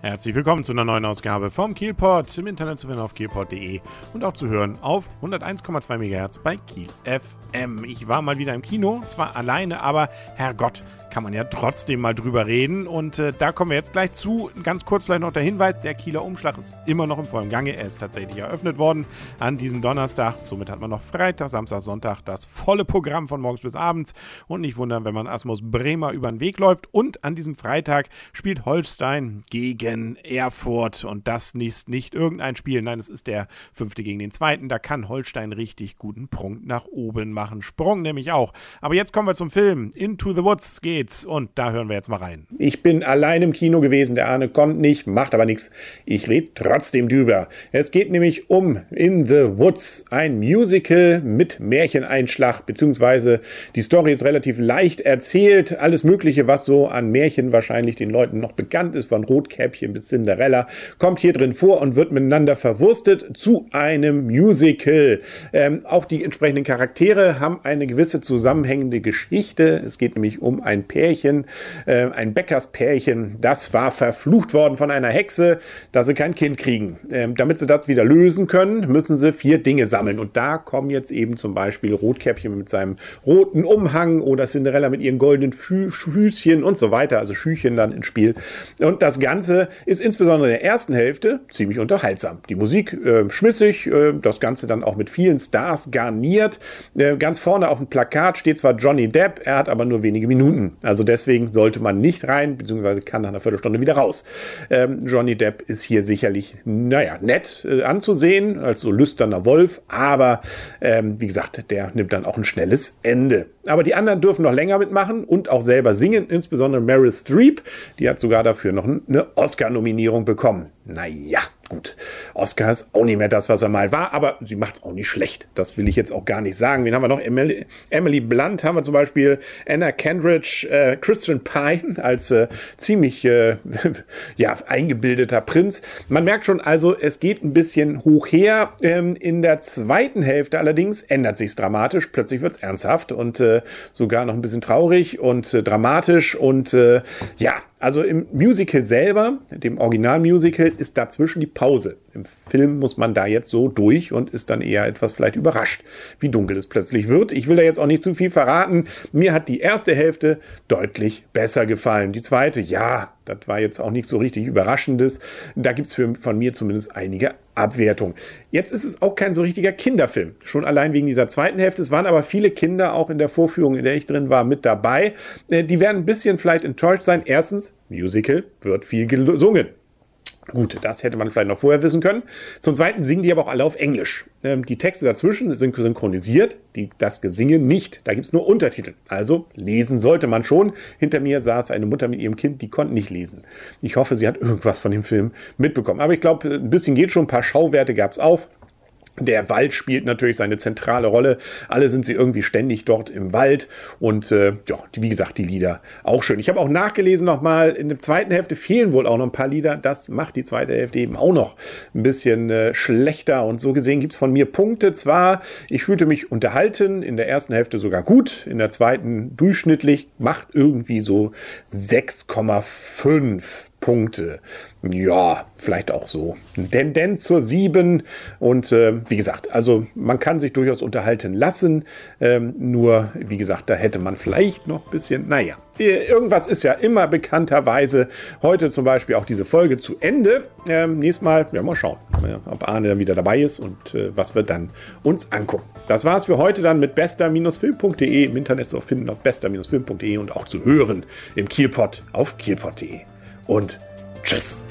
Herzlich willkommen zu einer neuen Ausgabe vom Kielpot. Im Internet zu finden auf kielpot.de und auch zu hören auf 101,2 MHz bei Kiel FM. Ich war mal wieder im Kino, zwar alleine, aber Herrgott, kann man ja trotzdem mal drüber reden. Und äh, da kommen wir jetzt gleich zu. Ganz kurz vielleicht noch der Hinweis, der Kieler Umschlag ist immer noch im vollen Gange. Er ist tatsächlich eröffnet worden an diesem Donnerstag. Somit hat man noch Freitag, Samstag, Sonntag das volle Programm von morgens bis abends. Und nicht wundern, wenn man Asmus Bremer über den Weg läuft. Und an diesem Freitag spielt Holstein gegen Erfurt. Und das ist nicht irgendein Spiel. Nein, es ist der fünfte gegen den zweiten. Da kann Holstein richtig guten Prunk nach oben machen. Sprung nämlich auch. Aber jetzt kommen wir zum Film. Into the Woods geht geht's und da hören wir jetzt mal rein. Ich bin allein im Kino gewesen, der Arne konnte nicht, macht aber nichts. Ich rede trotzdem drüber. Es geht nämlich um In the Woods, ein Musical mit Märcheneinschlag, beziehungsweise die Story ist relativ leicht erzählt. Alles Mögliche, was so an Märchen wahrscheinlich den Leuten noch bekannt ist, von Rotkäppchen bis Cinderella, kommt hier drin vor und wird miteinander verwurstet zu einem Musical. Ähm, auch die entsprechenden Charaktere haben eine gewisse zusammenhängende Geschichte. Es geht nämlich um ein Pärchen, äh, ein Bäckerspärchen, das war verflucht worden von einer Hexe, dass sie kein Kind kriegen. Ähm, damit sie das wieder lösen können, müssen sie vier Dinge sammeln. Und da kommen jetzt eben zum Beispiel Rotkäppchen mit seinem roten Umhang oder Cinderella mit ihren goldenen Fü Füßchen und so weiter, also Schüchen dann ins Spiel. Und das Ganze ist insbesondere in der ersten Hälfte ziemlich unterhaltsam. Die Musik äh, schmissig, äh, das Ganze dann auch mit vielen Stars garniert. Äh, ganz vorne auf dem Plakat steht zwar Johnny Depp, er hat aber nur wenige Minuten. Also deswegen sollte man nicht rein, beziehungsweise kann nach einer Viertelstunde wieder raus. Ähm, Johnny Depp ist hier sicherlich, naja, nett äh, anzusehen, als so lüsterner Wolf, aber ähm, wie gesagt, der nimmt dann auch ein schnelles Ende. Aber die anderen dürfen noch länger mitmachen und auch selber singen, insbesondere Meryl Streep, die hat sogar dafür noch eine Oscar-Nominierung bekommen. Naja, gut. Oscar ist auch nicht mehr das, was er mal war, aber sie macht es auch nicht schlecht. Das will ich jetzt auch gar nicht sagen. Wen haben wir noch? Emily, Emily Blunt haben wir zum Beispiel, Anna Kendrick, äh, Christian Pine als äh, ziemlich äh, ja, eingebildeter Prinz. Man merkt schon also, es geht ein bisschen hoch her. Ähm, in der zweiten Hälfte allerdings ändert sich dramatisch. Plötzlich wird es ernsthaft und äh, sogar noch ein bisschen traurig und äh, dramatisch und äh, ja, also im Musical selber, dem Originalmusical, ist dazwischen die Pause. Im Film muss man da jetzt so durch und ist dann eher etwas vielleicht überrascht, wie dunkel es plötzlich wird. Ich will da jetzt auch nicht zu viel verraten. Mir hat die erste Hälfte deutlich besser gefallen. Die zweite, ja, das war jetzt auch nicht so richtig Überraschendes. Da gibt es von mir zumindest einige Abwertungen. Jetzt ist es auch kein so richtiger Kinderfilm. Schon allein wegen dieser zweiten Hälfte. Es waren aber viele Kinder auch in der Vorführung, in der ich drin war, mit dabei. Äh, die werden ein bisschen vielleicht enttäuscht sein. Erstens, Musical wird viel gesungen. Gut, das hätte man vielleicht noch vorher wissen können. Zum Zweiten singen die aber auch alle auf Englisch. Ähm, die Texte dazwischen sind synchronisiert, die, das Gesinge nicht. Da gibt's nur Untertitel. Also lesen sollte man schon. Hinter mir saß eine Mutter mit ihrem Kind, die konnte nicht lesen. Ich hoffe, sie hat irgendwas von dem Film mitbekommen. Aber ich glaube, ein bisschen geht schon. Ein paar Schauwerte gab's auf. Der Wald spielt natürlich seine zentrale Rolle. Alle sind sie irgendwie ständig dort im Wald. Und äh, ja, wie gesagt, die Lieder auch schön. Ich habe auch nachgelesen nochmal, in der zweiten Hälfte fehlen wohl auch noch ein paar Lieder. Das macht die zweite Hälfte eben auch noch ein bisschen äh, schlechter. Und so gesehen gibt's von mir Punkte. Zwar, ich fühlte mich unterhalten, in der ersten Hälfte sogar gut, in der zweiten durchschnittlich, macht irgendwie so 6,5 Punkte. Ja, vielleicht auch so. Tendenz zur 7. Und äh, wie gesagt, also man kann sich durchaus unterhalten lassen. Ähm, nur, wie gesagt, da hätte man vielleicht noch ein bisschen, naja, irgendwas ist ja immer bekannterweise heute zum Beispiel auch diese Folge zu Ende. Ähm, nächstes Mal, ja, mal schauen, ob Arne dann wieder dabei ist und äh, was wir dann uns angucken. Das war's für heute dann mit bester-film.de im Internet zu finden auf bester-film.de und auch zu hören im Kielpot auf kielpot.de und tschüss.